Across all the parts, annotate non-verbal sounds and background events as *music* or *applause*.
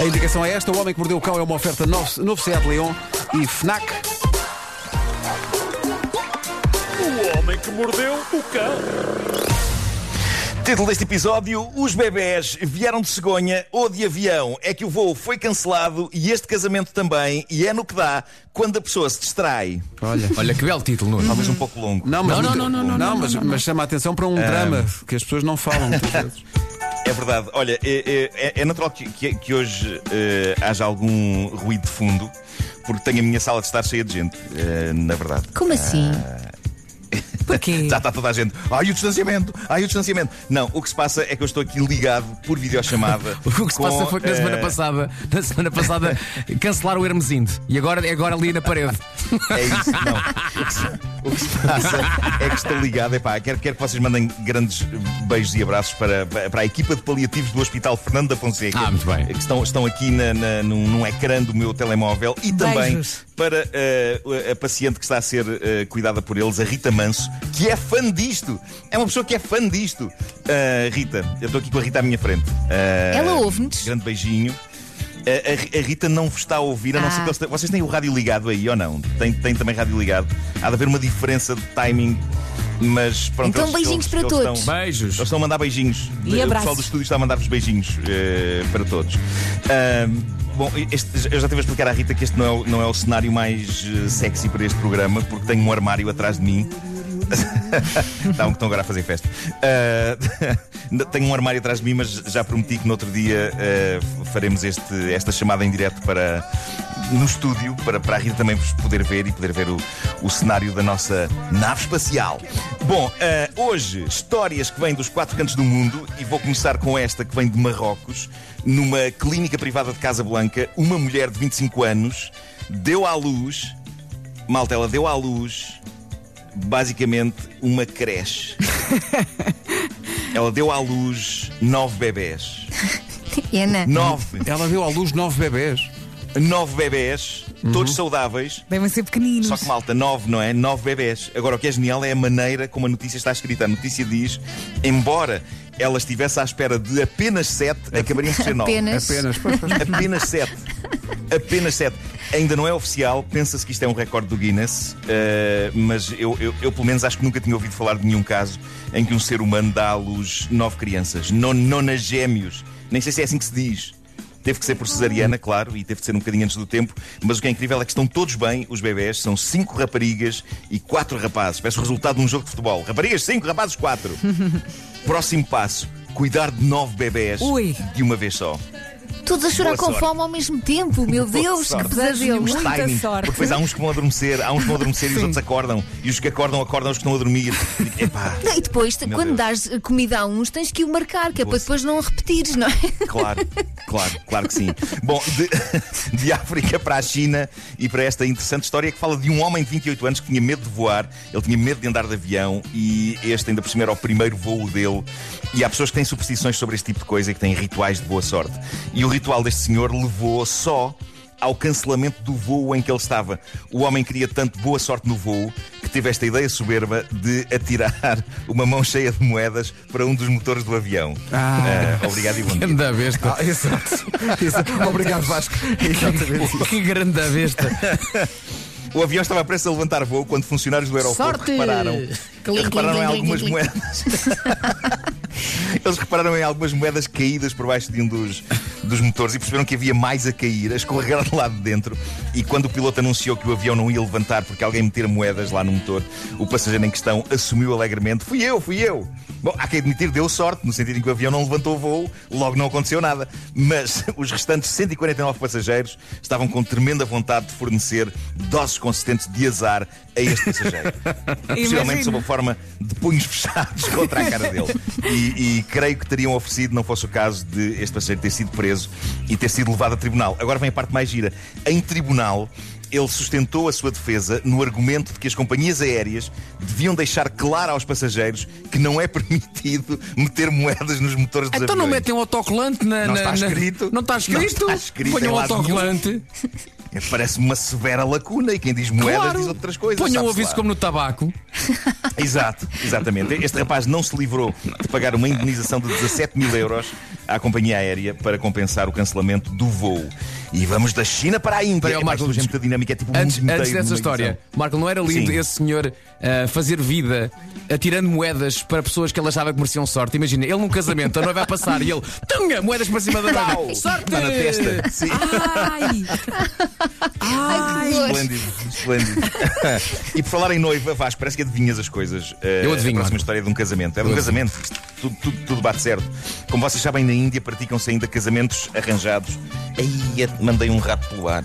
A indicação é esta: o homem que mordeu o cão é uma oferta novo, novo Seat Leon e Fnac. O homem que mordeu o cão. Título deste episódio: Os bebés vieram de cegonha ou de avião. É que o voo foi cancelado e este casamento também, e é no que dá quando a pessoa se distrai. Olha. *laughs* Olha que belo título, Nuno. Talvez um pouco longo. Não, mas, Não, não, não, não, não, mas, mas chama a atenção para um drama que as pessoas não falam muitas vezes. *laughs* É verdade. Olha, é, é- é natural que, que- que hoje eh, haja algum ruído de fundo, porque tenho a minha sala de estar cheia de gente, eh, na verdade. Como assim? *laughs* Porquê? *laughs* Já está toda a gente. Ai, o distanciamento! Ai, o distanciamento! Não, o que se passa é que eu estou aqui ligado por videochamada. *laughs* O que se com, passa foi que na semana eh, passada, na semana passada, *laughs* cancelaram o Hermesinde. E agora, agora ali na parede. É isso, não. O que, se, passa é que estou ligado. Epá, quero, quero que vocês mandem grandes beijos e abraços para, para a equipa de paliativos do Hospital Fernando da Fonseca. Ah, muito bem. Que estão, estão aqui na, na- num, num ecrã do meu telemóvel e também Beijos. para eh, a paciente que está a ser eh, cuidada por eles, a Rita Manso, que é fã disto. É uma pessoa que é fã disto. Ah, Rita, eu estou aqui com a Rita à minha frente. Ah, Ela ouve-nos? Grande beijinho. A, a- a Rita não vos está a ouvir, a não Ah. ser que eles te- vocês têm o rádio ligado aí ou não? Tem, tem também rádio ligado. Há de haver uma diferença de timing, mas pronto. Então, eles- beijinhos eles- para eles todos. Estão, Beijos. eles estão a mandar beijinhos. E o pessoal do estúdio está a mandar-vos beijinhos eh, para todos. Ahm, bom, este- eu já estive a explicar à Rita que este não é, o- não é o cenário mais eh, sexy para este programa, porque tenho um armário atrás de mim. *laughs* Estão, estão agora a fazer festa. Ah, *laughs* tenho um armário atrás de mim, mas já prometi que no outro dia ah, faremos este- esta chamada em direto para no estúdio, para, para a Rita também poder ver e poder ver o, o cenário da nossa nave espacial. Bom, ah, hoje, histórias que vêm dos quatro cantos do mundo, e vou começar com esta que vem de Marrocos. Numa clínica privada de Casablanca, uma mulher de 25 anos deu à luz, malta, ela deu à luz basicamente uma creche. *laughs* Ela deu à luz nove bebés. Ana, Nove. Ela deu à luz nove bebés. Nove bebés, todos saudáveis. devem ser pequeninos. Só que malta, nove, não é? Nove bebés. Agora, o que é genial é a maneira como a notícia está escrita. A notícia diz: embora ela estivesse à espera de apenas sete, acabariam por ser nove. Apenas. Apenas. Pois, pois. Apenas sete. Apenas sete. Ainda não é oficial, pensa-se que isto é um recorde do Guinness, eh, mas eu, eu, eu, pelo menos acho que nunca tinha ouvido falar de nenhum caso em que um ser humano dá à luz nove crianças, non, nonagémios. Nem sei se é assim que se diz. Teve que ser por cesariana, claro, e teve de ser um bocadinho antes do tempo, mas o que é incrível é que estão todos bem, os bebés, são cinco raparigas e quatro rapazes. Parece o resultado de um jogo de futebol. Raparigas, cinco, rapazes, quatro. *laughs* Próximo passo: cuidar de nove bebés Ui. de uma vez só. Todos a chorar Boa com sorte. fome ao mesmo tempo. Meu Boa Deus, que pesadelo. Muita timings, sorte. Porque depois há uns que vão adormecer, há uns que vão adormecer e os outros acordam. E os que acordam, acordam os que estão a dormir. E, epá, Não, E depois, Meu quando Deus. dás comida a uns, tens que o marcar, que é para depois não repetires, não é? claro, claro, claro que sim. Bom, de, *laughs* de África para a China e para esta interessante história que fala de um homem de 28 anos que tinha medo de voar, ele tinha medo de andar de avião e este ainda por cima era o primeiro voo dele. E há pessoas que têm superstições sobre este tipo de coisa e que têm rituais de boa sorte. E o ritual deste senhor levou só ao cancelamento do voo em que ele estava. O homem queria tanto boa sorte no voo que teve esta ideia soberba de atirar *laughs* uma mão cheia de moedas para um dos motores do avião. Ah. Ah, obrigado e bom dia. Grande besta. Ah, exato. *laughs* Exato. Obrigado, Vasco. Exatamente isso. Que grande besta. O avião estava prestes a levantar voo quando funcionários do aeroporto Sorte! repararam, Clim, repararam clim, em algumas clim. moedas. *laughs* Eles repararam em algumas moedas caídas por baixo de um dos, dos motores e perceberam que havia mais a cair, a escorregar de lá de dentro. E quando o piloto anunciou que o avião não ia levantar porque alguém metera moedas lá no motor, o passageiro em questão assumiu alegremente: Fui eu, fui eu. Bom, há que admitir, deu sorte, no sentido em que o avião não levantou o voo, logo não aconteceu nada. Mas *laughs* os restantes 149 passageiros estavam com tremenda vontade de fornecer doses consistentes de azar a este passageiro. *laughs* Possivelmente sob a forma de punhos *laughs* fechados contra a cara dele. E, e creio que teriam oferecido, não fosse o caso, de este passageiro ter sido preso e ter sido levado a tribunal. Agora vem a parte mais gira. Em tribunal, ele sustentou a sua defesa no argumento de que as companhias aéreas deviam deixar claro aos passageiros que não é *laughs* permitido meter moedas nos motores dos Então não aviões. metem um autocolante na. Não na- está na- escrito. Não está escrito? Não está escrito em um autocolante. Parece-me uma severa lacuna e quem diz moedas Claro. diz outras coisas. Ponham o sabe-se aviso lá. como no tabaco. *laughs* Exato, exatamente. Este rapaz não se livrou de pagar uma indenização de 17 mil euros à companhia aérea para compensar o cancelamento do voo. E vamos da China para a Índia. Espera aí, É, Marco, é muita dinâmica, é tipo Antes, inteiro antes dessa história. Marco, não era lindo Sim. esse senhor ah, fazer vida atirando moedas para pessoas que ele achava que mereciam sorte? Imagina, ele num casamento, a noiva vai passar e ele, tunga, moedas para cima da noiva. Sorte! Está na testa. Sim. Ai! Ai. Esplêndido, esplêndido. *laughs* e por falar em noiva, Vasco, parece que adivinhas as coisas. Eh, Eu adivinho, A próxima história é de um casamento. É de um casamento. Tudo, tudo, tudo bate certo. Como vocês sabem, na Índia praticam-se ainda casamentos arranjados. Aí mandei um rato pelo ar.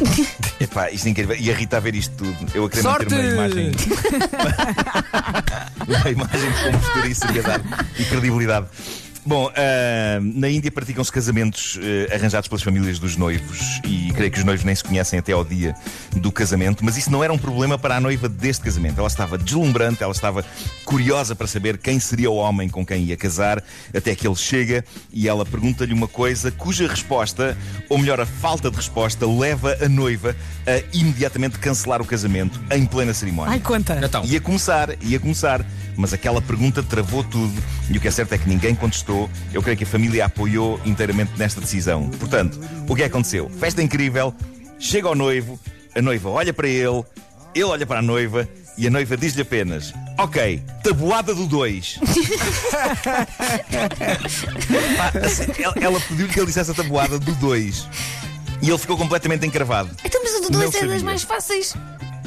*laughs* Epá, isto é incrível. E a Rita a ver isto tudo. Eu a querer Sorte! manter uma imagem. *laughs* *laughs* uma imagem de compostura e seriedade e credibilidade. Bom, ah, na Índia praticam-se casamentos eh, arranjados pelas famílias dos noivos e creio que os noivos nem se conhecem até ao dia do casamento, mas isso não era um problema para a noiva deste casamento. Ela estava deslumbrante, ela estava curiosa para saber quem seria o homem com quem ia casar, até que ele chega e ela pergunta-lhe uma coisa cuja resposta, ou melhor, a falta de resposta, leva a noiva a imediatamente cancelar o casamento em plena cerimónia. Ai, conta. Então, Ia começar, ia começar, mas aquela pergunta travou tudo e o que é certo é que ninguém contestou. Eu creio que a família a apoiou inteiramente nesta decisão. Portanto, o que é aconteceu? Festa incrível, chega ao noivo, a noiva olha para ele, ele olha para a noiva e a noiva diz-lhe apenas: Ok, tabuada do 2. *laughs* ela ela pediu-lhe que ele dissesse a tabuada do 2. E ele ficou completamente encravado. Então, mas o do Não 2 é das mais fáceis.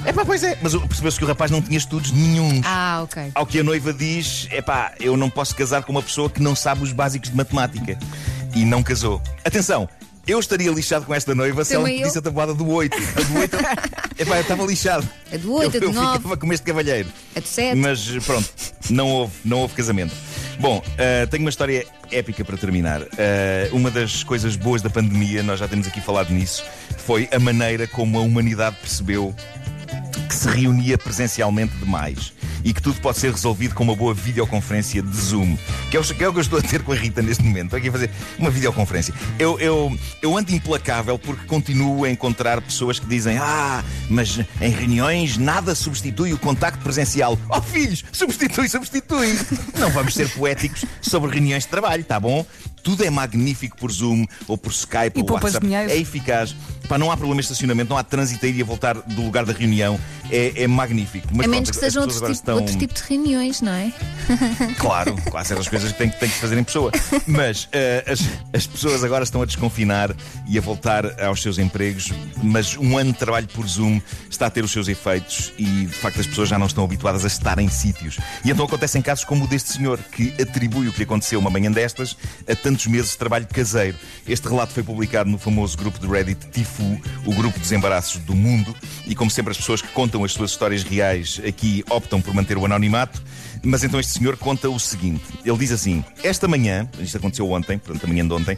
É pá, pois é. Mas percebeu-se que o rapaz não tinha estudos nenhum. Ah, ok. Ao que a noiva diz: é pá, eu não posso casar com uma pessoa que não sabe os básicos de matemática. E não casou. Atenção! Eu estaria lixado com esta noiva se ela Também me eu. pedisse a tabuada do 8. A do 8, *laughs* é pá, eu estava lixado. A do 8, eu, a do eu 9, ficava como este cavalheiro. a do 7. Mas pronto, não houve, não houve casamento. Bom, eh, tenho uma história épica para terminar. Eh, uma das coisas boas da pandemia, nós já temos aqui falado nisso, foi a maneira como a humanidade percebeu que se reunia presencialmente demais e que tudo pode ser resolvido com uma boa videoconferência de Zoom. Que é, o, que é o que eu estou a ter com a Rita neste momento. Estou aqui a fazer uma videoconferência. Eu, eu, eu ando implacável porque continuo a encontrar pessoas que dizem: Ah, mas em reuniões nada substitui o contacto presencial. Oh, filhos, substitui, substitui. Não vamos ser poéticos sobre reuniões de trabalho, tá bom? Tudo é magnífico por Zoom ou por Skype E ou WhatsApp. dinheiro. É eficaz. Pá, não há problema de estacionamento, não há trânsito a ir e a voltar do lugar da reunião. É, é magnífico. Mas a menos pronto, que as sejam pessoas outro tipo, estão... outro tipo de reuniões, não é? *laughs* Claro, há certas coisas que têm, que têm que se fazer em pessoa. Mas eh, as, as pessoas agora estão a desconfinar e a voltar aos seus empregos. Mas um ano de trabalho por Zoom está a ter os seus efeitos e de facto as pessoas já não estão habituadas a estar em sítios. E então acontecem casos como o deste senhor, que atribui o que lhe aconteceu uma manhã destas a tantos meses de trabalho caseiro. Este relato foi publicado no famoso grupo de Reddit Tifu, o grupo dos embaraços do mundo. E como sempre, as pessoas que contam as suas histórias reais aqui optam por manter o anonimato. Mas então este senhor conta o seguinte: ele diz assim, esta manhã, isto aconteceu ontem, portanto, a manhã de ontem,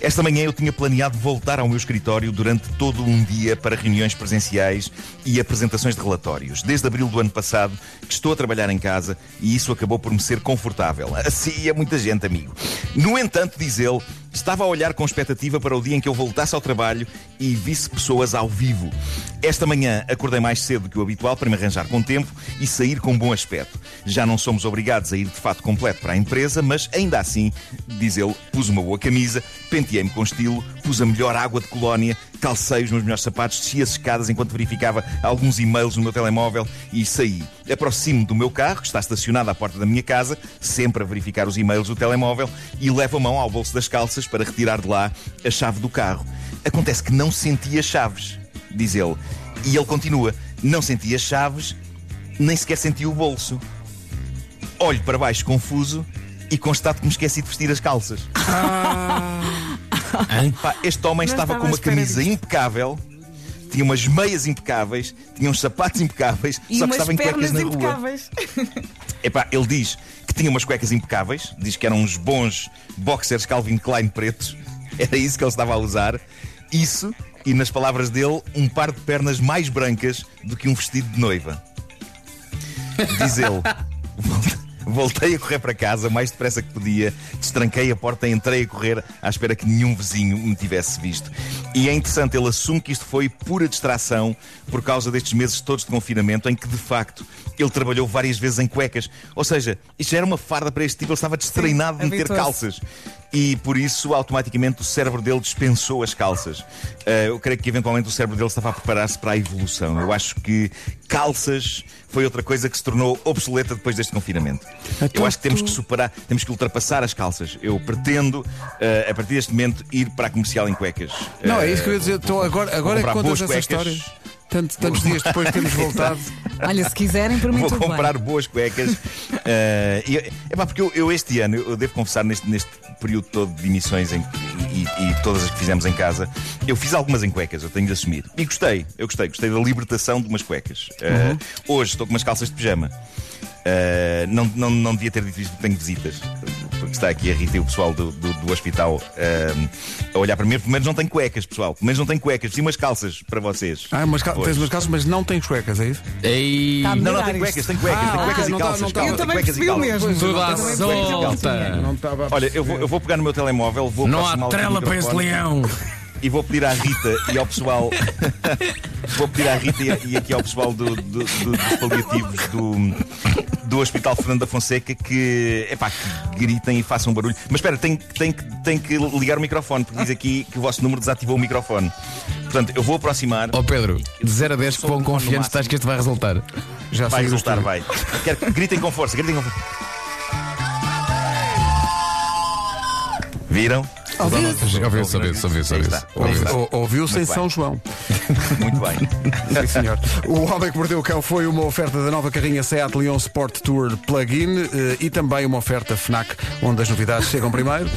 esta manhã eu tinha planeado voltar ao meu escritório durante todo um dia para reuniões presenciais e apresentações de relatórios. Desde abril do ano passado que estou a trabalhar em casa e isso acabou por me ser confortável. Assim é muita gente, amigo. No entanto, diz ele, estava a olhar com expectativa para o dia em que eu voltasse ao trabalho e visse pessoas ao vivo. Esta manhã acordei mais cedo que o habitual para me arranjar com tempo e sair com bom aspecto. Já não somos obrigados a ir de fato completo para a empresa, mas ainda assim, diz ele, pus uma boa camisa, penteei-me com estilo, pus a melhor água de colónia, calceios nos meus sapatos, desci as escadas enquanto verificava alguns e-mails no meu telemóvel e saí. Aproximo-me do meu carro, que está estacionado à porta da minha casa, sempre a verificar os e-mails do telemóvel, e levo a mão ao bolso das calças para retirar de lá a chave do carro. Acontece que não senti as chaves, diz ele. E ele continua: não senti as chaves, nem sequer senti o bolso. Olho para baixo confuso e constato que me esqueci de vestir as calças. *laughs* Pá, este homem estava com uma camisa impecável, tinha umas meias impecáveis, tinha uns sapatos impecáveis, E só que estava em cuecas na rua. impecáveis. *laughs* Epá, ele diz que tinha umas cuecas impecáveis, diz que eram uns bons boxers Calvin Klein pretos, *laughs* era isso que ele estava a usar. Isso e, nas palavras dele, um par de pernas mais brancas do que um vestido de noiva. Diz ele. Voltei a correr para casa o mais depressa que podia, destranquei a porta e entrei a correr à espera que nenhum vizinho me tivesse visto. E é interessante, ele assume que isto foi pura distração por causa destes meses todos de confinamento em que, de facto, ele trabalhou várias vezes em cuecas. Ou seja, isto já era uma farda para este tipo, ele estava destreinado de meter habituou-se. calças. E por isso, automaticamente, o cérebro dele dispensou as calças. Eh, eu creio que eventualmente o cérebro dele estava a preparar-se para a evolução. Eu acho que calças foi outra coisa que se tornou obsoleta depois deste confinamento. Eu acho que temos que superar, temos que ultrapassar as calças. Eu pretendo, eh, a partir deste momento, ir para a comercial em cuecas. Não, é Eh, isso que eu ia dizer. Então, agora agora é que comprar contas boas essa cuecas. história. Tanto- tantos dias depois de termos *laughs* voltado. Olha, se quiserem, para mim Vou tudo comprar bem. boas cuecas. *laughs* Eh, e, epá, porque eu, eu este ano, eu devo confessar, neste, neste período todo de emissões em que- e, e todas as que fizemos em casa, eu fiz algumas em cuecas, eu tenho de assumir. E gostei, eu gostei, gostei da libertação de umas cuecas. Eh, Hoje estou com umas calças de pijama. Eh, não, não, não devia ter dito isto porque tenho visitas. Porque está aqui a Rita e o pessoal do, do, do hospital eh, a olhar para mim. Pelo menos não tenho cuecas, pessoal. Pelo menos não tenho cuecas. Sim, umas calças para vocês. Ah, mas cal- tens umas calças, mas não tens cuecas, é isso? Ei, Tá Não, não, tem cuecas, tem cuecas, Ah, tem cuecas ok, e não tá- calças. não tá- calma, Eu tem também cuecas e percebi o calças. mesmo. tudo à solta. Não Olha, eu vou, eu vou pegar no meu telemóvel, vou Não aproximá-lo trela para esse leão. *laughs* E vou pedir à Rita e ao pessoal. *laughs* vou pedir à Rita e, e aqui ao pessoal do- do- do- dos paliativos do, do Hospital Fernando da Fonseca que, epá, que gritem e façam barulho. Mas espera, tem, tem, que- tem que ligar o microfone, porque diz aqui que o vosso número desativou o microfone. Portanto, eu vou aproximar. Ó Pedro, de 0 a 10, Só o quão confiante estás que este vai resultar? Já Vai resultar, vai. Quero que gritem com força, gritem com força. Viram? Ouviu-se? Ouviu-se, ouviu-se, ouviu-se. Ouviu-se em Muito bem. São João. Muito bem. *laughs* Sim, senhor. O Homem que Mordeu o Cão foi uma oferta da nova carrinha Seat Leon Sport Tour Plug-in eh, e também uma oferta FNAC, onde as novidades chegam primeiro.